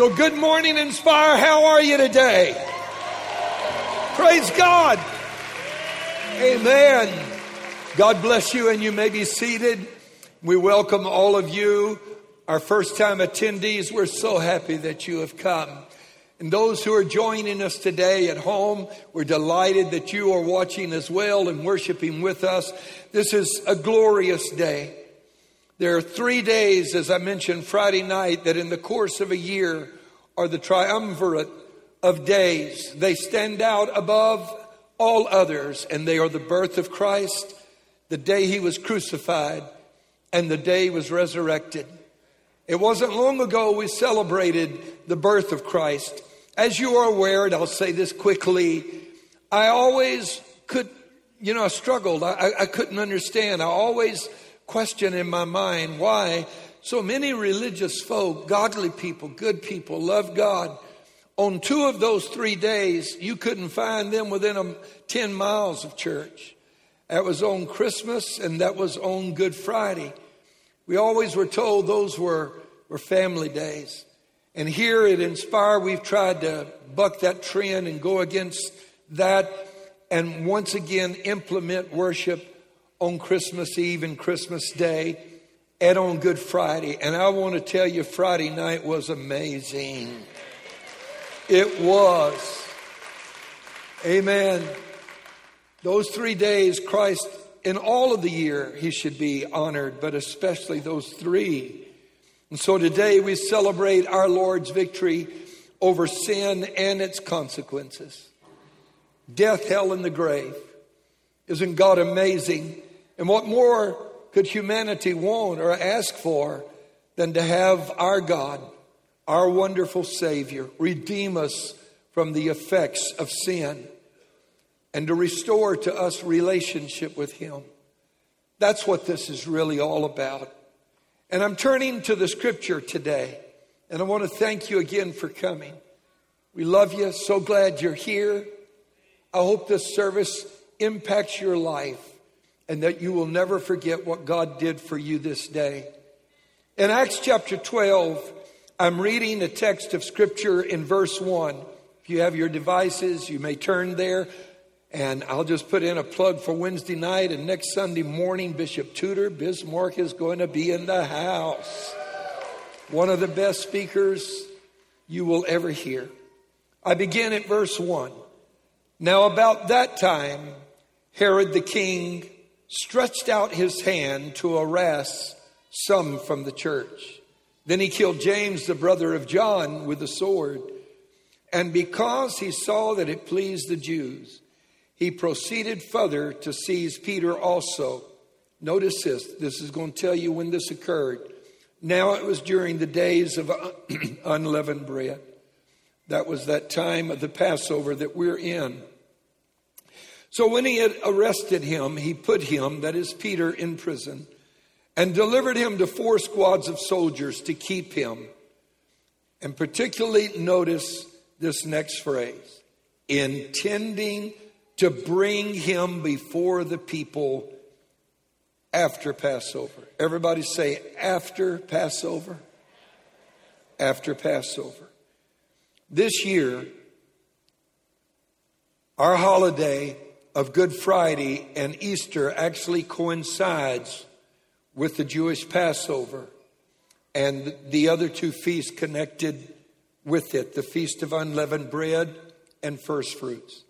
So, good morning, Inspire. How are you today? Praise God. Amen. God bless you, and you may be seated. We welcome all of you, our first time attendees. We're so happy that you have come. And those who are joining us today at home, we're delighted that you are watching as well and worshiping with us. This is a glorious day. There are three days, as I mentioned Friday night, that in the course of a year are the triumvirate of days. They stand out above all others, and they are the birth of Christ, the day he was crucified, and the day he was resurrected. It wasn't long ago we celebrated the birth of Christ. As you are aware, and I'll say this quickly, I always could, you know, I struggled. I, I couldn't understand. I always question in my mind why so many religious folk, godly people, good people, love God. On two of those three days, you couldn't find them within a, 10 miles of church. That was on Christmas and that was on Good Friday. We always were told those were, were family days. And here at Inspire, we've tried to buck that trend and go against that and once again implement worship on Christmas Eve and Christmas Day and on Good Friday. And I want to tell you, Friday night was amazing. It was. Amen. Those three days, Christ, in all of the year, he should be honored, but especially those three. And so today we celebrate our Lord's victory over sin and its consequences death, hell, and the grave. Isn't God amazing? And what more could humanity want or ask for than to have our God, our wonderful Savior, redeem us from the effects of sin and to restore to us relationship with Him? That's what this is really all about. And I'm turning to the scripture today, and I want to thank you again for coming. We love you. So glad you're here. I hope this service impacts your life and that you will never forget what God did for you this day. In Acts chapter 12, I'm reading a text of scripture in verse 1. If you have your devices, you may turn there. And I'll just put in a plug for Wednesday night and next Sunday morning, Bishop Tudor Bismarck is going to be in the house. One of the best speakers you will ever hear. I begin at verse 1. Now, about that time, Herod the king stretched out his hand to harass some from the church. Then he killed James, the brother of John, with a sword. And because he saw that it pleased the Jews, he proceeded further to seize Peter also. Notice this. This is going to tell you when this occurred. Now it was during the days of unleavened bread. That was that time of the Passover that we're in. So when he had arrested him, he put him, that is Peter, in prison and delivered him to four squads of soldiers to keep him. And particularly notice this next phrase intending to bring him before the people after Passover. Everybody say, after Passover. After Passover. This year, our holiday of Good Friday and Easter actually coincides with the Jewish Passover and the other two feasts connected with it the Feast of Unleavened Bread and First Fruits.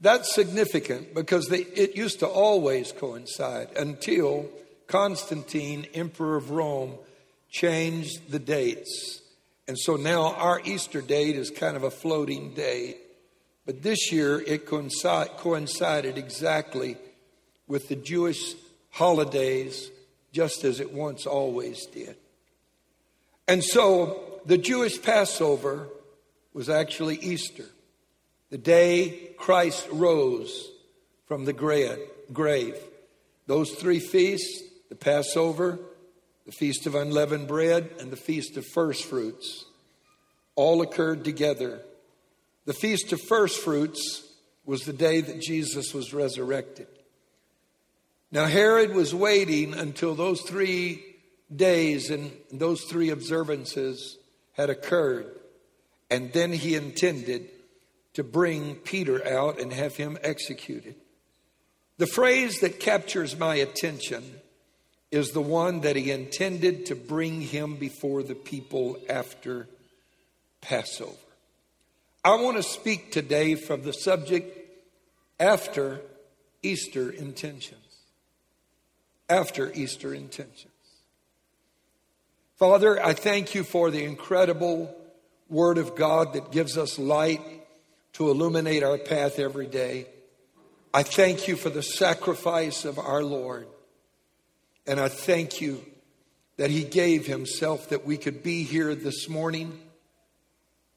That's significant because they, it used to always coincide until Constantine, Emperor of Rome, changed the dates. And so now our Easter date is kind of a floating date. But this year it coincided exactly with the Jewish holidays, just as it once always did. And so the Jewish Passover was actually Easter, the day Christ rose from the grave. Those three feasts, the Passover, the Feast of Unleavened Bread, and the Feast of First Fruits, all occurred together the Feast of First Fruits was the day that Jesus was resurrected. Now, Herod was waiting until those three days and those three observances had occurred. and then he intended to bring Peter out and have him executed. The phrase that captures my attention is the one that he intended to bring him before the people after Passover. I want to speak today from the subject after Easter intentions. After Easter intentions. Father, I thank you for the incredible Word of God that gives us light to illuminate our path every day. I thank you for the sacrifice of our Lord. And I thank you that He gave Himself that we could be here this morning,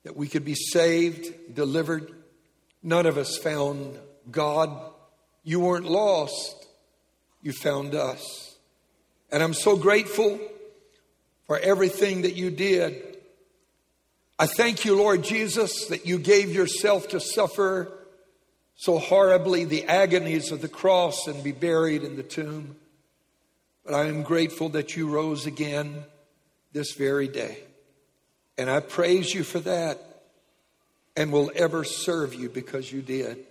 that we could be saved, delivered. None of us found God. You weren't lost, you found us. And I'm so grateful for everything that you did. I thank you, Lord Jesus, that you gave yourself to suffer so horribly the agonies of the cross and be buried in the tomb. But I am grateful that you rose again this very day. And I praise you for that and will ever serve you because you did,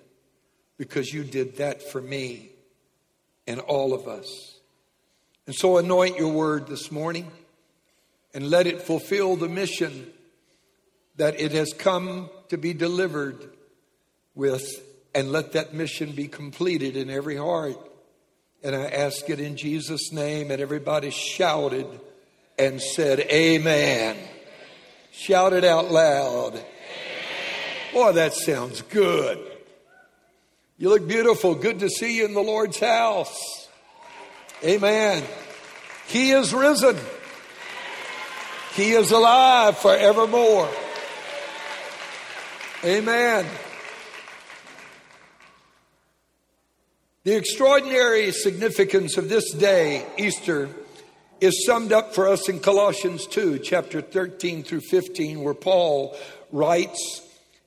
because you did that for me and all of us. And so anoint your word this morning and let it fulfill the mission that it has come to be delivered with, and let that mission be completed in every heart. And I ask it in Jesus' name, and everybody shouted and said, Amen. Shouted out loud. Boy, that sounds good. You look beautiful. Good to see you in the Lord's house. Amen. He is risen. He is alive forevermore. Amen. The extraordinary significance of this day, Easter, is summed up for us in Colossians 2, chapter 13 through 15, where Paul writes,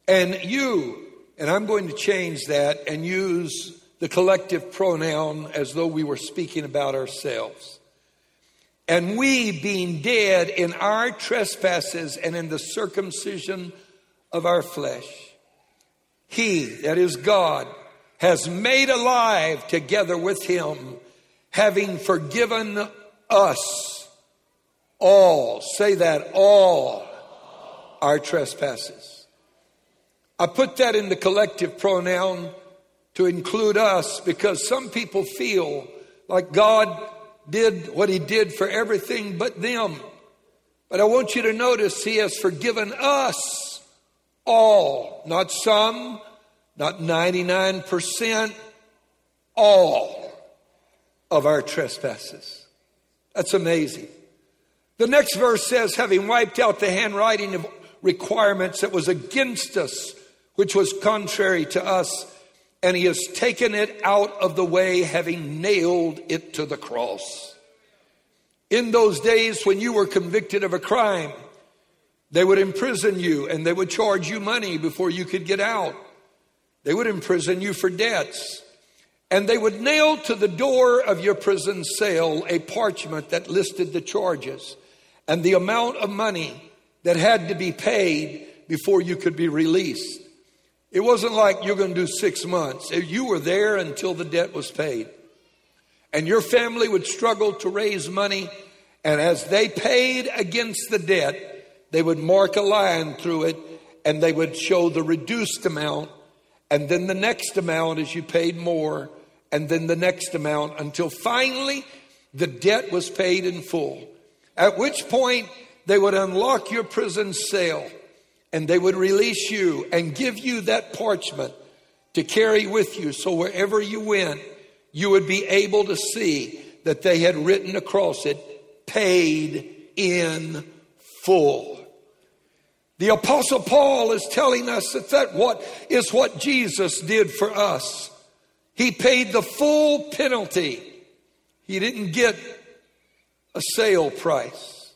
And you, and I'm going to change that and use the collective pronoun as though we were speaking about ourselves. And we, being dead in our trespasses and in the circumcision of our flesh, He, that is God, has made alive together with Him, having forgiven us all, say that, all our trespasses. I put that in the collective pronoun to include us because some people feel like God did what he did for everything but them. But I want you to notice he has forgiven us all, not some, not 99%, all of our trespasses. That's amazing. The next verse says, having wiped out the handwriting of requirements that was against us, which was contrary to us, and he has taken it out of the way, having nailed it to the cross. In those days when you were convicted of a crime, they would imprison you and they would charge you money before you could get out. They would imprison you for debts. And they would nail to the door of your prison cell a parchment that listed the charges and the amount of money that had to be paid before you could be released. It wasn't like you're going to do six months. You were there until the debt was paid. And your family would struggle to raise money. And as they paid against the debt, they would mark a line through it and they would show the reduced amount. And then the next amount as you paid more. And then the next amount until finally the debt was paid in full. At which point they would unlock your prison cell and they would release you and give you that parchment to carry with you. So wherever you went, you would be able to see that they had written across it, paid in full. The apostle Paul is telling us that that what is what Jesus did for us. He paid the full penalty. He didn't get a sale price.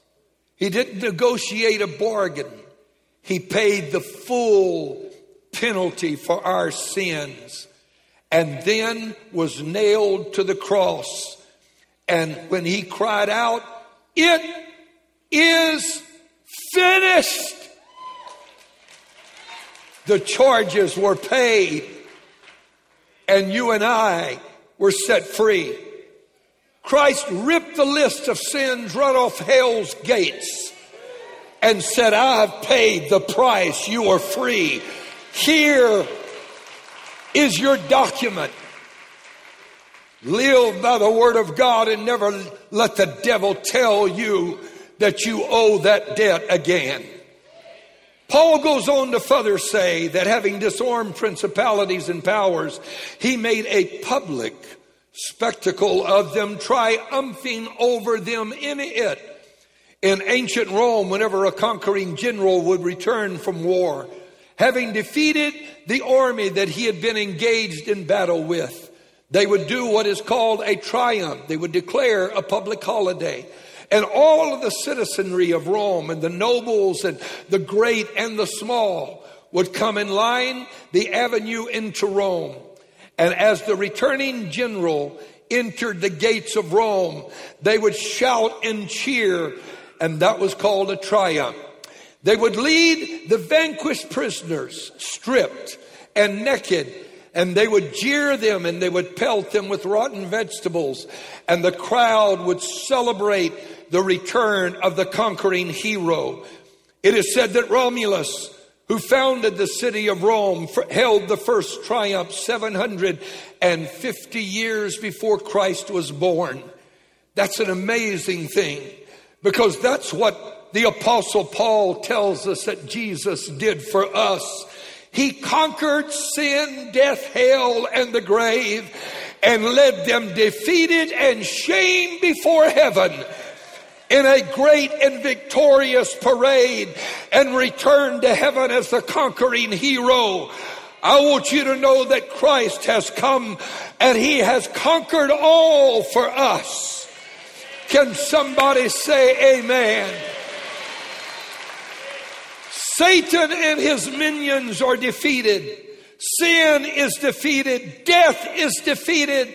He didn't negotiate a bargain. He paid the full penalty for our sins and then was nailed to the cross. And when he cried out, It is finished, the charges were paid, and you and I were set free. Christ ripped the list of sins right off hell's gates and said, I've paid the price. You are free. Here is your document. Live by the word of God and never let the devil tell you that you owe that debt again. Paul goes on to further say that having disarmed principalities and powers, he made a public spectacle of them, triumphing over them in it. In ancient Rome, whenever a conquering general would return from war, having defeated the army that he had been engaged in battle with, they would do what is called a triumph. They would declare a public holiday. And all of the citizenry of Rome and the nobles and the great and the small would come in line the avenue into Rome. And as the returning general entered the gates of Rome, they would shout and cheer, and that was called a triumph. They would lead the vanquished prisoners stripped and naked and they would jeer them and they would pelt them with rotten vegetables and the crowd would celebrate the return of the conquering hero. It is said that Romulus, who founded the city of Rome, held the first triumph 750 years before Christ was born. That's an amazing thing because that's what the apostle Paul tells us that Jesus did for us. He conquered sin, death, hell, and the grave and led them defeated and shamed before heaven in a great and victorious parade and return to heaven as the conquering hero. I want you to know that Christ has come and he has conquered all for us. Can somebody say amen? Satan and his minions are defeated. Sin is defeated. Death is defeated.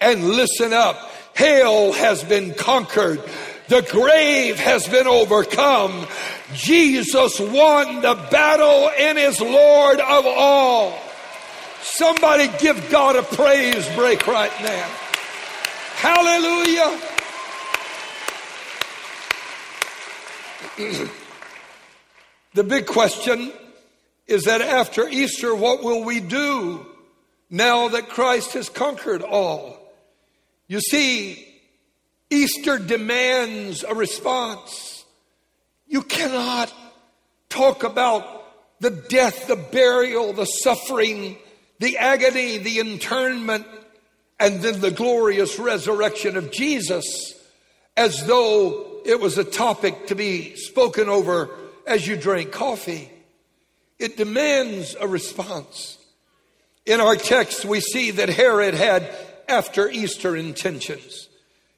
And listen up. Hell has been conquered. The grave has been overcome. Jesus won the battle and is Lord of all. Somebody give God a praise break right now. Hallelujah. the big question is that after Easter, what will we do now that Christ has conquered all? You see, Easter demands a response. You cannot talk about the death, the burial, the suffering, the agony, the internment, and then the glorious resurrection of Jesus as though it was a topic to be spoken over as you drink coffee. It demands a response. In our text, we see that Herod had after Easter intentions.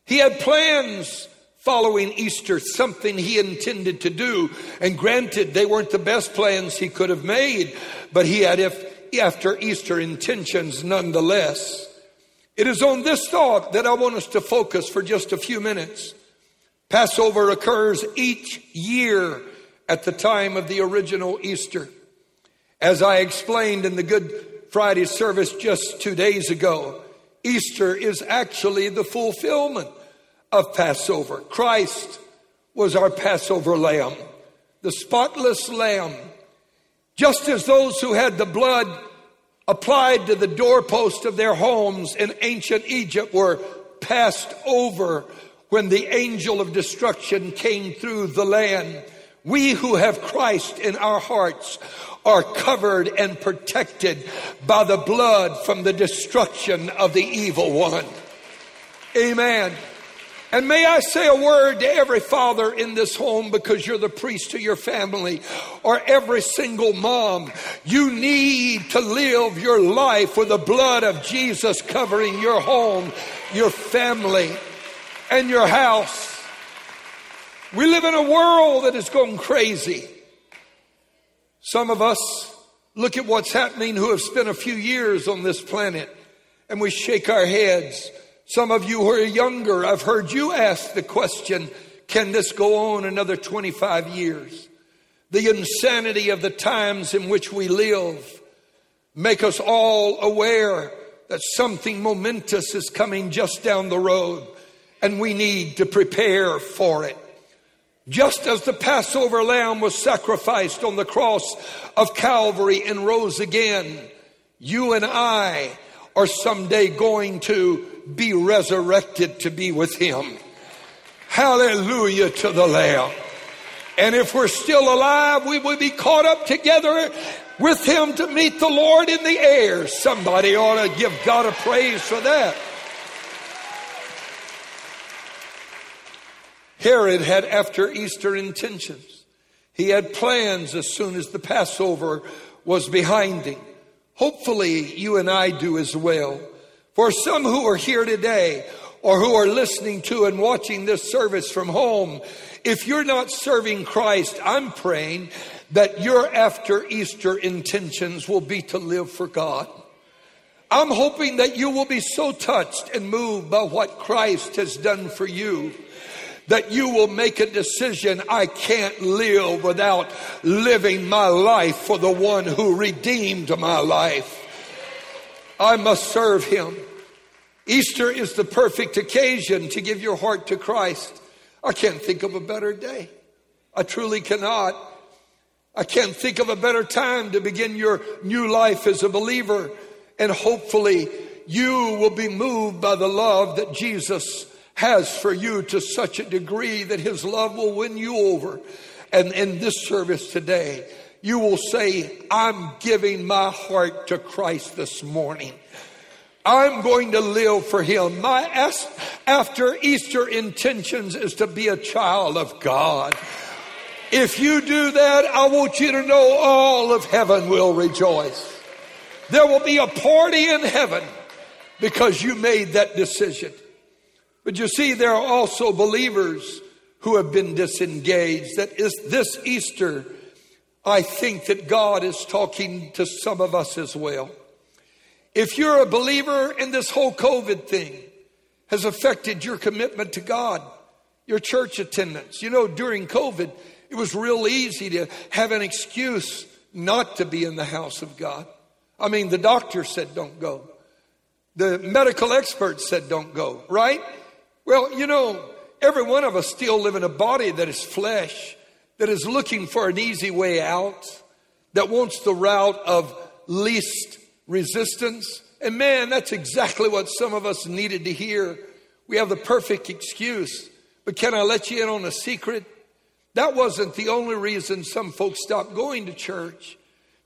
He had plans following Easter, something he intended to do. And granted, they weren't the best plans he could have made, but he had if, after Easter intentions nonetheless. It is on this thought that I want us to focus for just a few minutes. Passover occurs each year at the time of the original Easter. As I explained in the Good Friday service just two days ago, Easter is actually the fulfillment of Passover. Christ was our Passover lamb, the spotless lamb. Just as those who had the blood applied to the doorpost of their homes in ancient Egypt were passed over when the angel of destruction came through the land. We who have Christ in our hearts are covered and protected by the blood from the destruction of the evil one. Amen. And may I say a word to every father in this home because you're the priest to your family or every single mom. You need to live your life with the blood of Jesus covering your home, your family, and your house. We live in a world that is going crazy. Some of us look at what's happening who have spent a few years on this planet and we shake our heads. Some of you who are younger, I've heard you ask the question, can this go on another 25 years? the insanity of the times in which we live. Make us all aware that something momentous is coming just down the road and we need to prepare for it. Just as the Passover lamb was sacrificed on the cross of Calvary and rose again, you and I are someday going to be resurrected to be with him. Hallelujah to the Lamb. And if we're still alive, we will be caught up together with him to meet the Lord in the air. Somebody ought to give God a praise for that. Herod had after Easter intentions. He had plans as soon as the Passover was behind him. Hopefully, you and I do as well. For some who are here today or who are listening to and watching this service from home, if you're not serving Christ, I'm praying that your after Easter intentions will be to live for God. I'm hoping that you will be so touched and moved by what Christ has done for you that you will make a decision I can't live without living my life for the one who redeemed my life. I must serve him. Easter is the perfect occasion to give your heart to Christ. I can't think of a better day. I truly cannot. I can't think of a better time to begin your new life as a believer. And hopefully you will be moved by the love that Jesus has for you to such a degree that his love will win you over. And in this service today, you will say, I'm giving my heart to Christ this morning. I'm going to live for him. My after Easter intentions is to be a child of God. If you do that, I want you to know all of heaven will rejoice. There will be a party in heaven because you made that decision. But you see, there are also believers who have been disengaged. That is this Easter, I think that God is talking to some of us as well. If you're a believer and this whole COVID thing has affected your commitment to God, your church attendance, you know, during COVID, it was real easy to have an excuse not to be in the house of God. I mean, the doctor said don't go. The medical experts said don't go, right? Well, you know, every one of us still live in a body that is flesh, that is looking for an easy way out, that wants the route of least resistance. And man, that's exactly what some of us needed to hear. We have the perfect excuse. But can I let you in on a secret? That wasn't the only reason some folks stopped going to church.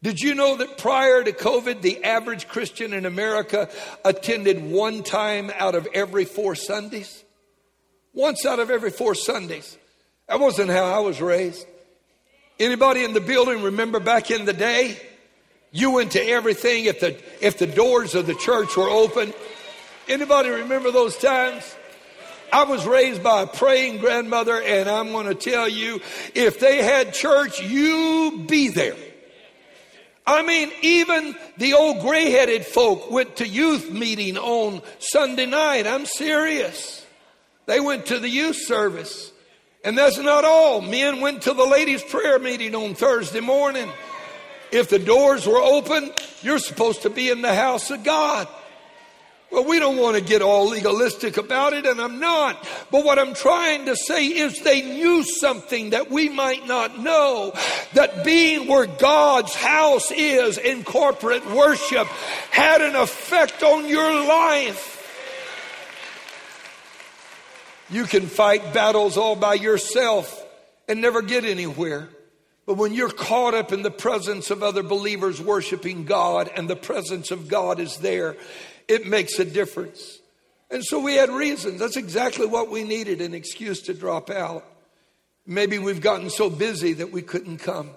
Did you know that prior to COVID, the average Christian in America attended one time out of every four Sundays? Once out of every four Sundays. That wasn't how I was raised. Anybody in the building remember back in the day? You went to everything if the if the doors of the church were open. Anybody remember those times? I was raised by a praying grandmother, and I'm going to tell you, if they had church, you be there. I mean, even the old gray headed folk went to youth meeting on Sunday night. I'm serious. They went to the youth service. And that's not all. Men went to the ladies' prayer meeting on Thursday morning. If the doors were open, you're supposed to be in the house of God. Well, we don't want to get all legalistic about it, and I'm not. But what I'm trying to say is they knew something that we might not know. That being where God's house is in corporate worship had an effect on your life. You can fight battles all by yourself and never get anywhere. But when you're caught up in the presence of other believers worshiping God and the presence of God is there, it makes a difference. And so we had reasons. That's exactly what we needed an excuse to drop out. Maybe we've gotten so busy that we couldn't come.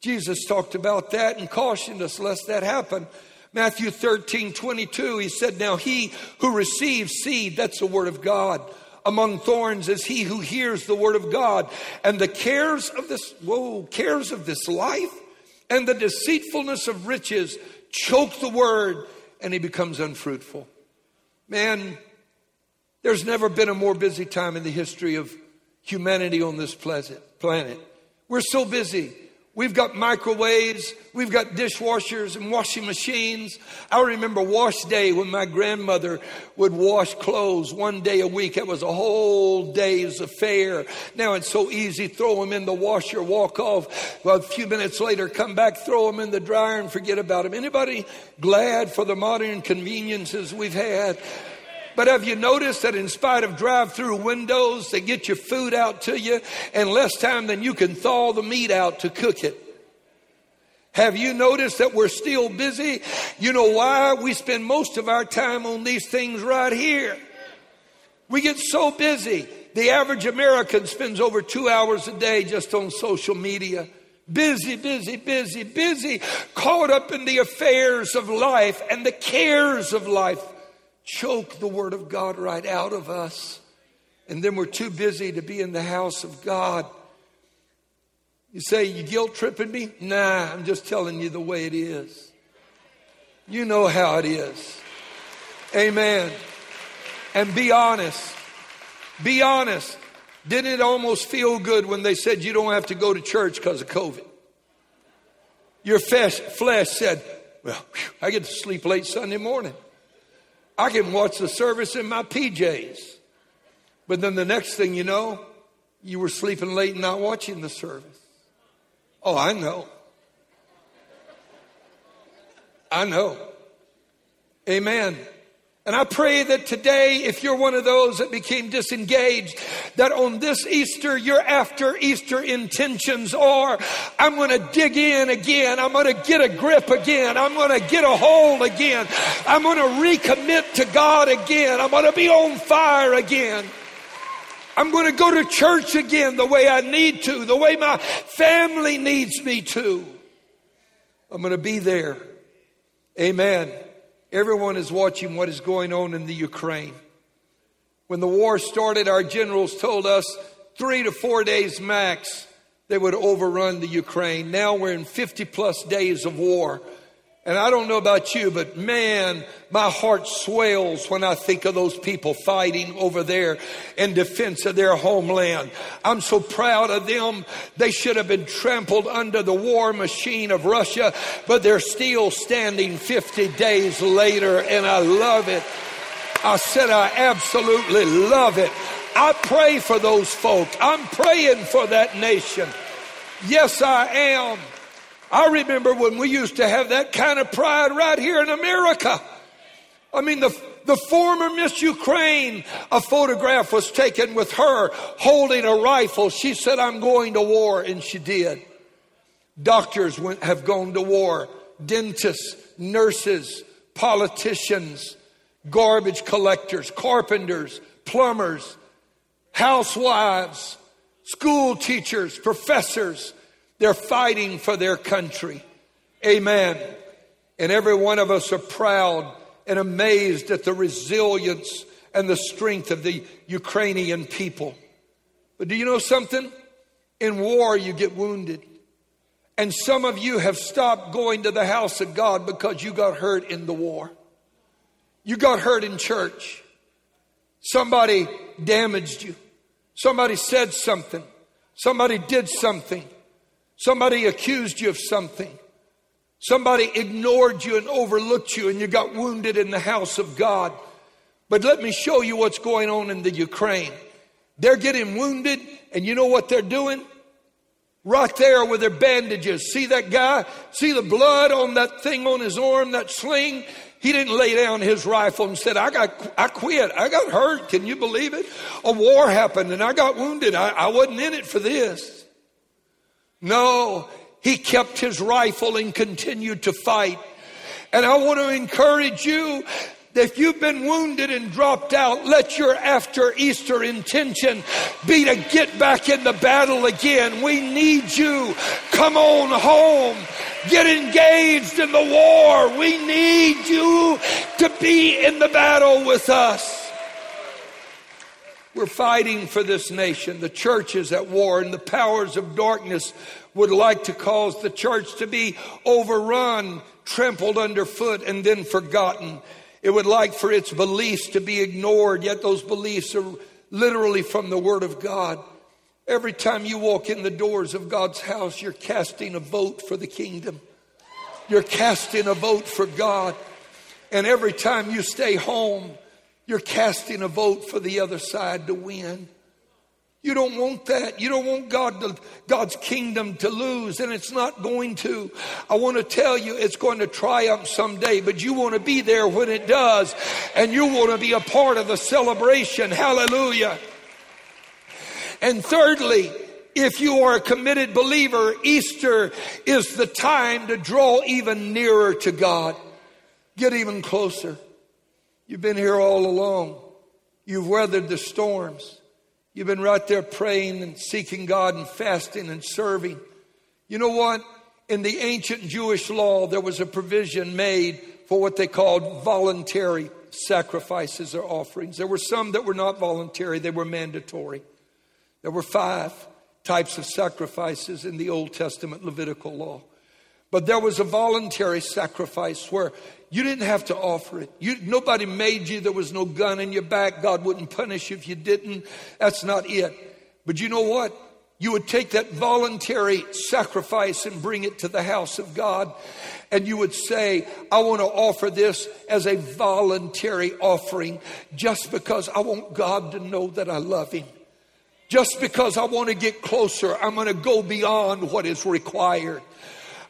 Jesus talked about that and cautioned us lest that happen. Matthew 13, 22, he said, Now he who receives seed, that's the word of God among thorns is he who hears the word of God. And the cares of this, whoa, cares of this life and the deceitfulness of riches choke the word and he becomes unfruitful. Man, there's never been a more busy time in the history of humanity on this planet. We're so busy. We've got microwaves. We've got dishwashers and washing machines. I remember wash day when my grandmother would wash clothes one day a week. It was a whole day's affair. Now it's so easy. Throw them in the washer, walk off. Well, a few minutes later, come back, throw them in the dryer and forget about them. Anybody glad for the modern conveniences we've had? But have you noticed that in spite of drive through windows, they get your food out to you in less time than you can thaw the meat out to cook it? Have you noticed that we're still busy? You know why? We spend most of our time on these things right here. We get so busy. The average American spends over two hours a day just on social media. Busy, busy, busy, busy, caught up in the affairs of life and the cares of life choke the Word of God right out of us. And then we're too busy to be in the house of God. You say, You guilt tripping me? Nah, I'm just telling you the way it is. You know how it is. Amen. And be honest. Be honest. Didn't it almost feel good when they said you don't have to go to church because of COVID? Your flesh, flesh said, Well, I get to sleep late Sunday morning. I can watch the service in my PJs. But then the next thing you know, you were sleeping late and not watching the service. Oh, I know. I know. Amen. And I pray that today, if you're one of those that became disengaged, that on this Easter, your after Easter intentions are, I'm going to dig in again. I'm going to get a grip again. I'm going to get a hold again. I'm going to recommit to God again. I'm going to be on fire again. I'm going to go to church again the way I need to, the way my family needs me to. I'm going to be there. Amen. Everyone is watching what is going on in the Ukraine. When the war started, our generals told us three to four days max they would overrun the Ukraine. Now we're in 50 plus days of war. And I don't know about you, but man, my heart swells when I think of those people fighting over there in defense of their homeland. I'm so proud of them. They should have been trampled under the war machine of Russia, but they're still standing 50 days later, and I love it. I said, I absolutely love it. I pray for those folk. I'm praying for that nation. Yes, I am. I remember when we used to have that kind of pride right here in America. I mean, the, the former Miss Ukraine, a photograph was taken with her holding a rifle. She said, I'm going to war, and she did. Doctors went, have gone to war, dentists, nurses, politicians, garbage collectors, carpenters, plumbers, housewives, school teachers, professors, they're fighting for their country. Amen. And every one of us are proud and amazed at the resilience and the strength of the Ukrainian people. But do you know something? In war, you get wounded. And some of you have stopped going to the house of God because you got hurt in the war. You got hurt in church. Somebody damaged you. Somebody said something. Somebody did something. Somebody accused you of something. Somebody ignored you and overlooked you, and you got wounded in the house of God. But let me show you what's going on in the Ukraine. They're getting wounded, and you know what they're doing? Right there with their bandages. See that guy? See the blood on that thing on his arm, that sling? He didn't lay down his rifle and said, I got, I quit. I got hurt. Can you believe it? A war happened and I got wounded. I, I wasn't in it for this. No, he kept his rifle and continued to fight. And I want to encourage you if you've been wounded and dropped out, let your after Easter intention be to get back in the battle again. We need you. Come on home. Get engaged in the war. We need you to be in the battle with us. We're fighting for this nation. The church is at war, and the powers of darkness would like to cause the church to be overrun, trampled underfoot, and then forgotten. It would like for its beliefs to be ignored, yet those beliefs are literally from the Word of God. Every time you walk in the doors of God's house, you're casting a vote for the kingdom. You're casting a vote for God. And every time you stay home, you're casting a vote for the other side to win. You don't want that. You don't want God to, God's kingdom to lose, and it's not going to. I want to tell you it's going to triumph someday, but you want to be there when it does, and you want to be a part of the celebration. Hallelujah. And thirdly, if you are a committed believer, Easter is the time to draw even nearer to God. Get even closer. You've been here all along. You've weathered the storms. You've been right there praying and seeking God and fasting and serving. You know what? In the ancient Jewish law, there was a provision made for what they called voluntary sacrifices or offerings. There were some that were not voluntary, they were mandatory. There were five types of sacrifices in the Old Testament Levitical law. But there was a voluntary sacrifice where you didn't have to offer it. You, nobody made you. There was no gun in your back. God wouldn't punish you if you didn't. That's not it. But you know what? You would take that voluntary sacrifice and bring it to the house of God. And you would say, I want to offer this as a voluntary offering just because I want God to know that I love Him. Just because I want to get closer, I'm going to go beyond what is required.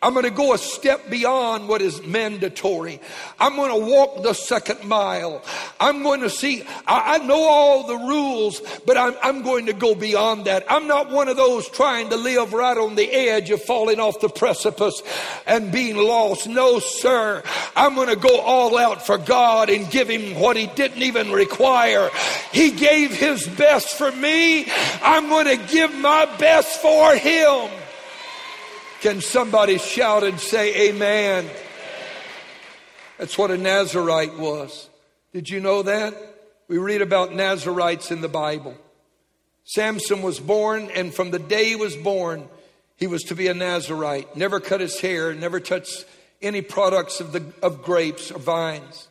I'm going to go a step beyond what is mandatory. I'm going to walk the second mile. I'm going to see, I, I know all the rules, but I'm, I'm going to go beyond that. I'm not one of those trying to live right on the edge of falling off the precipice and being lost. No, sir. I'm going to go all out for God and give Him what He didn't even require. He gave His best for me. I'm going to give my best for Him. Can somebody shout and say amen? That's what a Nazarite was. Did you know that? We read about Nazarites in the Bible. Samson was born, and from the day he was born, he was to be a Nazarite. Never cut his hair, never touched any products of, the, of grapes or vines.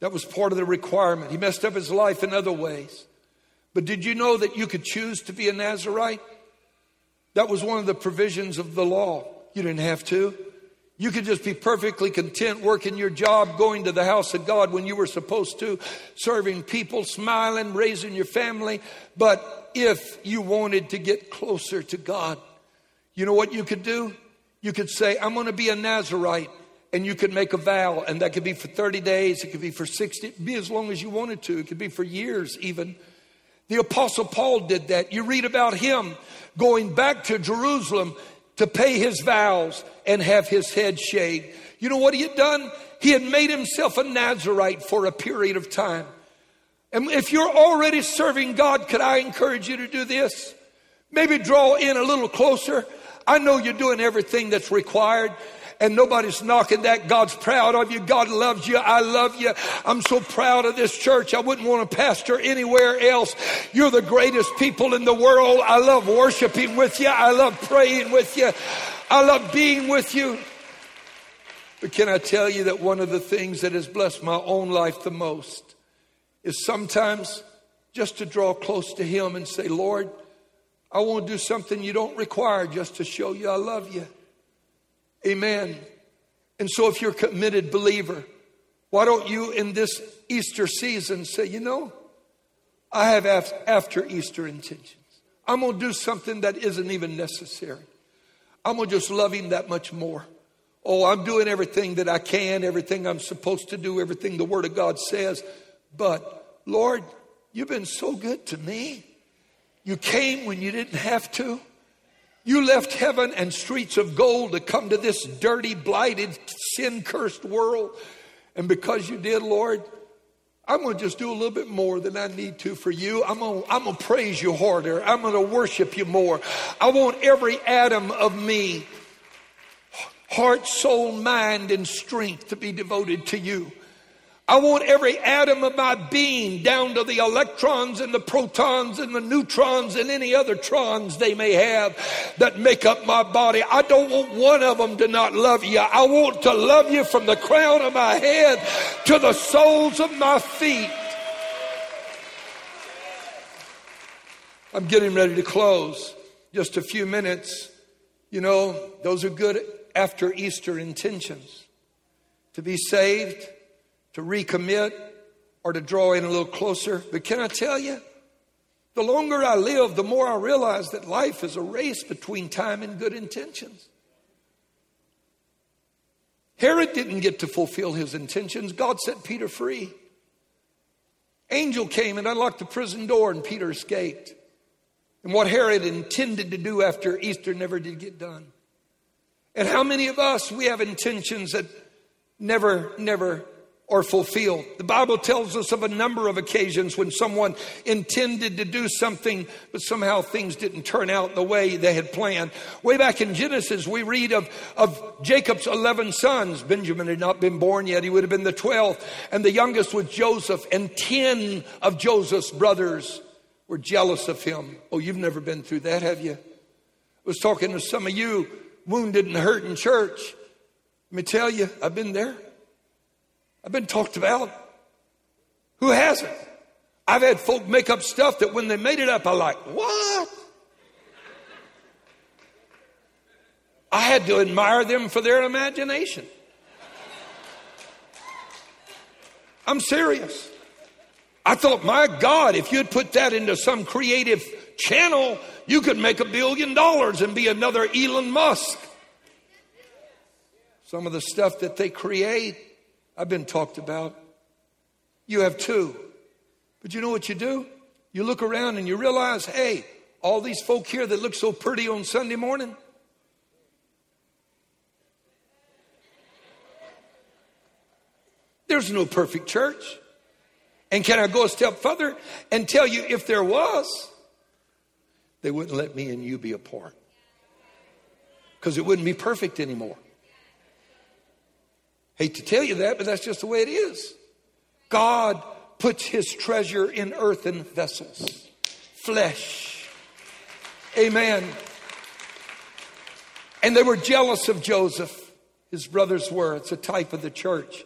That was part of the requirement. He messed up his life in other ways. But did you know that you could choose to be a Nazarite? That was one of the provisions of the law. You didn't have to. You could just be perfectly content working your job, going to the house of God when you were supposed to, serving people, smiling, raising your family. But if you wanted to get closer to God, you know what you could do? You could say, I'm going to be a Nazarite. And you could make a vow, and that could be for 30 days, it could be for 60, be as long as you wanted to, it could be for years even. The Apostle Paul did that. You read about him going back to Jerusalem to pay his vows and have his head shaved. You know what he had done? He had made himself a Nazarite for a period of time. And if you're already serving God, could I encourage you to do this? Maybe draw in a little closer. I know you're doing everything that's required and nobody's knocking that. God's proud of you. God loves you. I love you. I'm so proud of this church. I wouldn't want to pastor anywhere else. You're the greatest people in the world. I love worshiping with you. I love praying with you. I love being with you. But can I tell you that one of the things that has blessed my own life the most is sometimes just to draw close to Him and say, Lord, I want to do something you don't require just to show you I love you. Amen. And so, if you're a committed believer, why don't you in this Easter season say, you know, I have after Easter intentions. I'm going to do something that isn't even necessary. I'm going to just love Him that much more. Oh, I'm doing everything that I can, everything I'm supposed to do, everything the Word of God says. But, Lord, you've been so good to me. You came when you didn't have to. You left heaven and streets of gold to come to this dirty, blighted, sin cursed world. And because you did, Lord, I'm going to just do a little bit more than I need to for you. I'm going, to, I'm going to praise you harder. I'm going to worship you more. I want every atom of me, heart, soul, mind, and strength to be devoted to you. I want every atom of my being, down to the electrons and the protons and the neutrons and any other trons they may have that make up my body. I don't want one of them to not love you. I want to love you from the crown of my head to the soles of my feet. I'm getting ready to close. Just a few minutes. You know, those are good after Easter intentions to be saved, to recommit, or to draw in a little closer. But can I tell you, the longer I live, the more I realize that life is a race between time and good intentions. Herod didn't get to fulfill his intentions. God set Peter free. Angel came and unlocked the prison door, and Peter escaped. And what Herod intended to do after Easter never did get done. And how many of us, we have intentions that never, never or fulfilled. The Bible tells us of a number of occasions when someone intended to do something, but somehow things didn't turn out the way they had planned. Way back in Genesis, we read of, of Jacob's 11 sons. Benjamin had not been born yet. He would have been the 12th. And the youngest was Joseph. And 10 of Joseph's brothers were jealous of him. Oh, you've never been through that, have you? I was talking to some of you wounded and hurt in church. Let me tell you, I've been there. I've been talked about. Who hasn't? I've had folk make up stuff that when they made it up, I like, what? I had to admire them for their imagination. I'm serious. I thought, my God, if you'd put that into some creative channel, you could make a billion dollars and be another Elon Musk. Some of the stuff that they create I've been talked about. You have too. But you know what you do? You look around and you realize, hey, all these folk here that look so pretty on Sunday morning, there's no perfect church. And can I go a step further and tell you if there was, they wouldn't let me and you be a part because it wouldn't be perfect anymore. Hate to tell you that, but that's just the way it is. God puts his treasure in earthen vessels, flesh. Amen. And they were jealous of Joseph. His brothers were. It's a type of the church.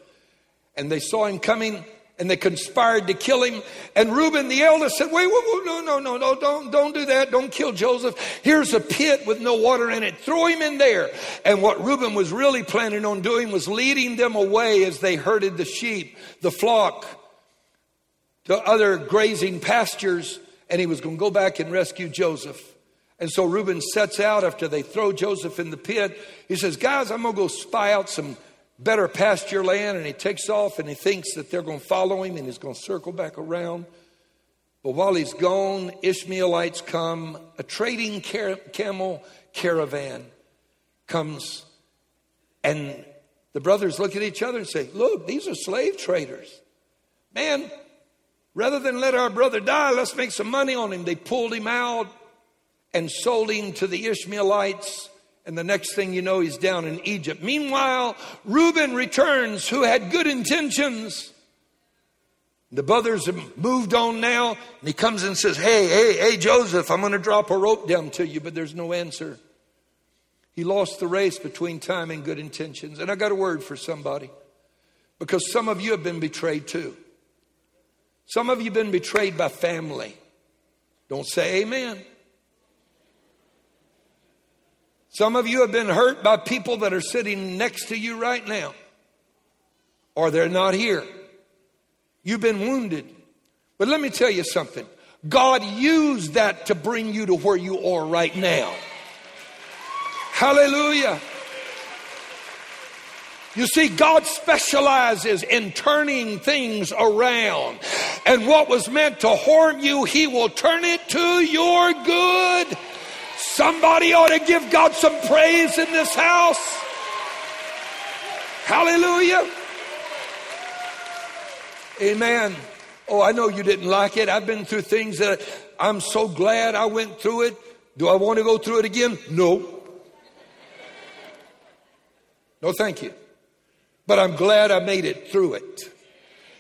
And they saw him coming and they conspired to kill him. And Reuben, the eldest, said, wait, wait, wait, no, no, no, no, don't, don't do that. Don't kill Joseph. Here's a pit with no water in it. Throw him in there. And what Reuben was really planning on doing was leading them away as they herded the sheep, the flock, to other grazing pastures. And he was going to go back and rescue Joseph. And so Reuben sets out after they throw Joseph in the pit. He says, guys, I'm going to go spy out some better pasture land and he takes off and he thinks that they're going to follow him and he's going to circle back around. But while he's gone, Ishmaelites come, a trading car- camel caravan comes, and the brothers look at each other and say, Look, these are slave traders. Man, rather than let our brother die, let's make some money on him. They pulled him out and sold him to the Ishmaelites and the next thing you know, he's down in Egypt. Meanwhile, Reuben returns, who had good intentions. The brothers have moved on now, and he comes and says, Hey, hey, hey, Joseph, I'm going to drop a rope down to you, but there's no answer. He lost the race between time and good intentions. And I got a word for somebody because some of you have been betrayed too. Some of you have been betrayed by family. Don't say amen. Some of you have been hurt by people that are sitting next to you right now, or they're not here. You've been wounded. But let me tell you something God used that to bring you to where you are right now. Hallelujah. You see, God specializes in turning things around. And what was meant to harm you, He will turn it to your good. Somebody ought to give God some praise in this house. Hallelujah. Amen. Oh, I know you didn't like it. I've been through things that I'm so glad I went through it. Do I want to go through it again? No. No, thank you. But I'm glad I made it through it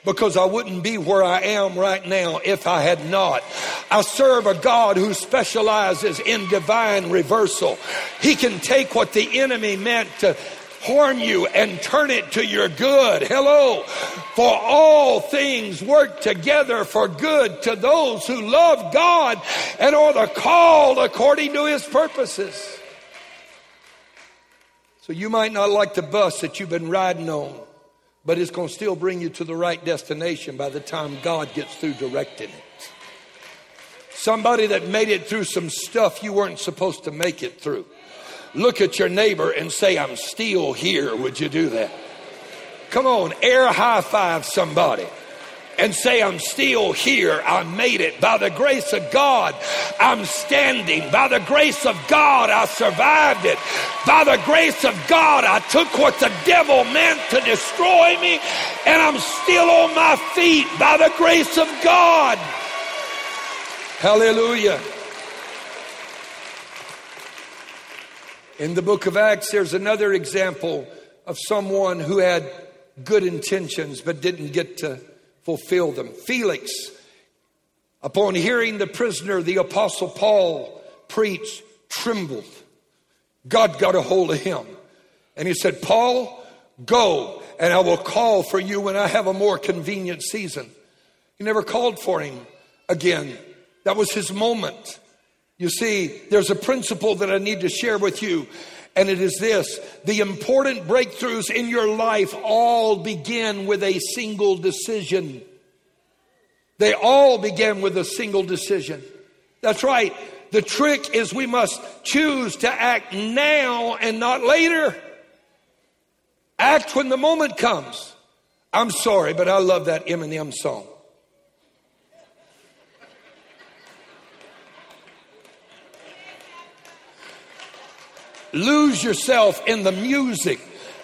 because I wouldn't be where I am right now if I had not. I serve a God who specializes in divine reversal. He can take what the enemy meant to harm you and turn it to your good. Hello. For all things work together for good to those who love God and are the called according to his purposes. So you might not like the bus that you've been riding on, but it's going to still bring you to the right destination by the time God gets through directing it. Somebody that made it through some stuff you weren't supposed to make it through. Look at your neighbor and say, I'm still here. Would you do that? Come on, air high five somebody and say, I'm still here. I made it. By the grace of God, I'm standing. By the grace of God, I survived it. By the grace of God, I took what the devil meant to destroy me, and I'm still on my feet by the grace of God. Hallelujah. In the book of Acts, there's another example of someone who had good intentions but didn't get to fulfill them. Felix, upon hearing the prisoner, the apostle Paul, preach, trembled. God got a hold of him. And he said, Paul, go and I will call for you when I have a more convenient season. He never called for him again. That was his moment. You see, there's a principle that I need to share with you, and it is this the important breakthroughs in your life all begin with a single decision. They all begin with a single decision. That's right. The trick is we must choose to act now and not later. Act when the moment comes. I'm sorry, but I love that Eminem song. Lose yourself in the music.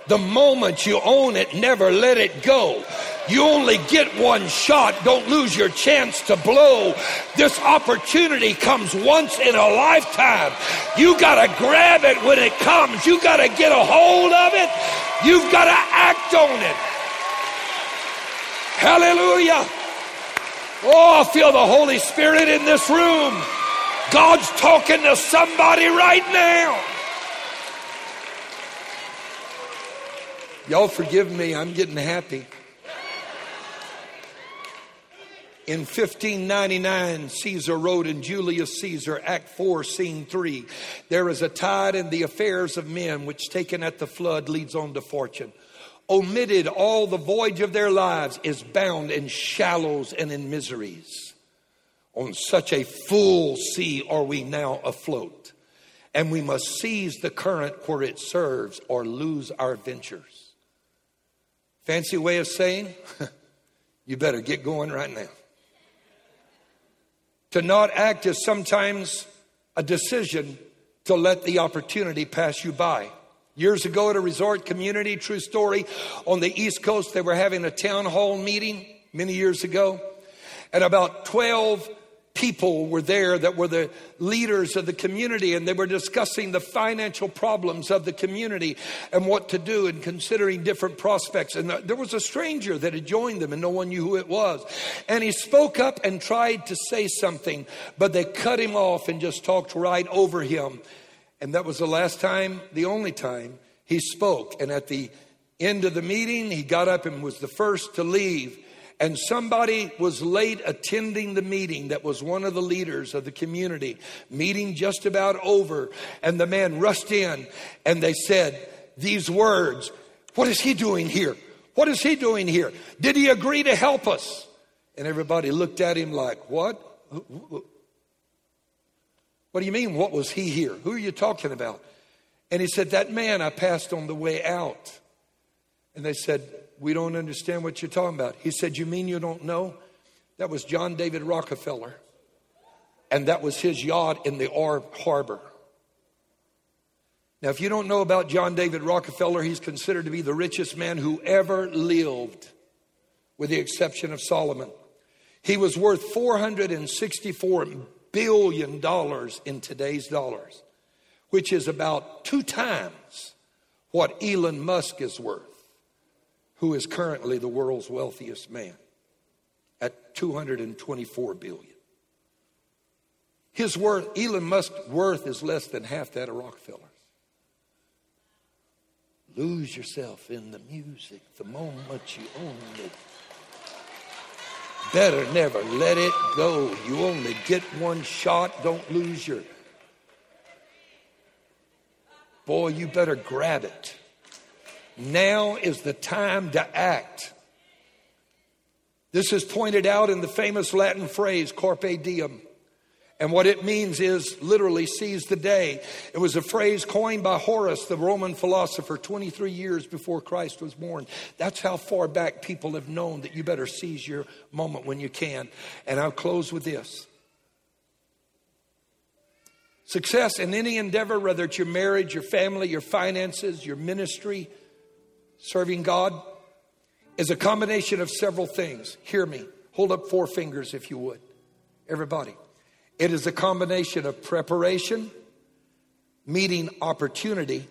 The moment you own it, never let it go. You only get one shot. Don't lose your chance to blow. This opportunity comes once in a lifetime. You got to grab it when it comes. You got to get a hold of it. You've got to act on it. Hallelujah. Oh, I feel the Holy Spirit in this room. God's talking to somebody right now. Y'all forgive me, I'm getting happy. In 1599, Caesar wrote in Julius Caesar, Act 4, Scene 3, there is a tide in the affairs of men which taken at the flood leads on to fortune. Omitted all the voyage of their lives is bound in shallows and in miseries. On such a full sea are we now afloat, and we must seize the current where it serves or lose our ventures. Fancy way of saying, you better get going right now. To not act is sometimes a decision to let the opportunity pass you by. Years ago at a resort community, true story, on the East Coast, they were having a town hall meeting many years ago. And about 12 people were there that were the leaders of the community and they were discussing the financial problems of the community and what to do and considering different prospects. And there was a stranger that had joined them and no one knew who it was. And he spoke up and tried to say something but they cut him off and just talked right over him. And that was the last time the only time he spoke. And at the end of the meeting he got up and was the first to leave and somebody was late attending the meeting that was one of the leaders of the community. Meeting just about over, and the man rushed in and they said these words What is he doing here? What is he doing here? Did he agree to help us? And everybody looked at him like, What? What do you mean, what was he here? Who are you talking about? And he said, That man I passed on the way out. And they said, we don't understand what you're talking about. He said, You mean you don't know? That was John David Rockefeller. And that was his yacht in the harbor. Now, if you don't know about John David Rockefeller, he's considered to be the richest man who ever lived, with the exception of Solomon. He was worth $464 billion in today's dollars, which is about two times what Elon Musk is worth who is currently the world's wealthiest man at 224 billion. His worth, Elon Musk's worth is less than half that of Rockefeller's. Lose yourself in the music the moment you own it. Better never let it go. You only get one shot. Don't lose your. Boy, you better grab it. Now is the time to act. This is pointed out in the famous Latin phrase, carpe diem. And what it means is literally seize the day. It was a phrase coined by Horace, the Roman philosopher, 23 years before Christ was born. That's how far back people have known that you better seize your moment when you can. And I'll close with this. Success in any endeavor, whether it's your marriage, your family, your finances, your ministry, serving God, is a combination of several things. Hear me. Hold up four fingers if you would. Everybody. It is a combination of preparation, meeting opportunity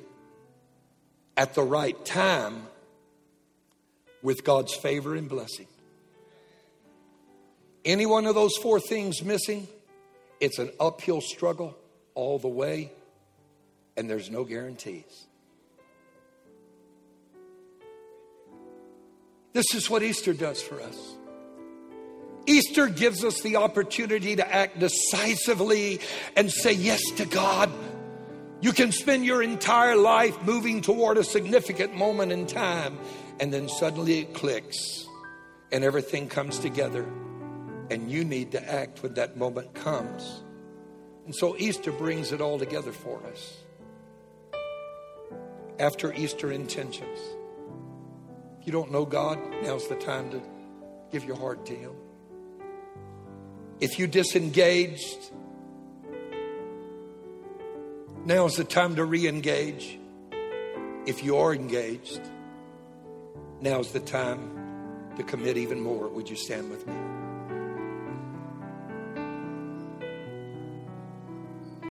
at the right time with God's favor and blessing. Any one of those four things missing, it's an uphill struggle all the way, and there's no guarantees. This is what Easter does for us. Easter gives us the opportunity to act decisively and say yes to God. You can spend your entire life moving toward a significant moment in time, and then suddenly it clicks and everything comes together, and you need to act when that moment comes. And so Easter brings it all together for us. After Easter intentions. If you don't know God, now's the time to give your heart to Him. If you disengaged, now's the time to re engage. If you are engaged, now's the time to commit even more. Would you stand with me?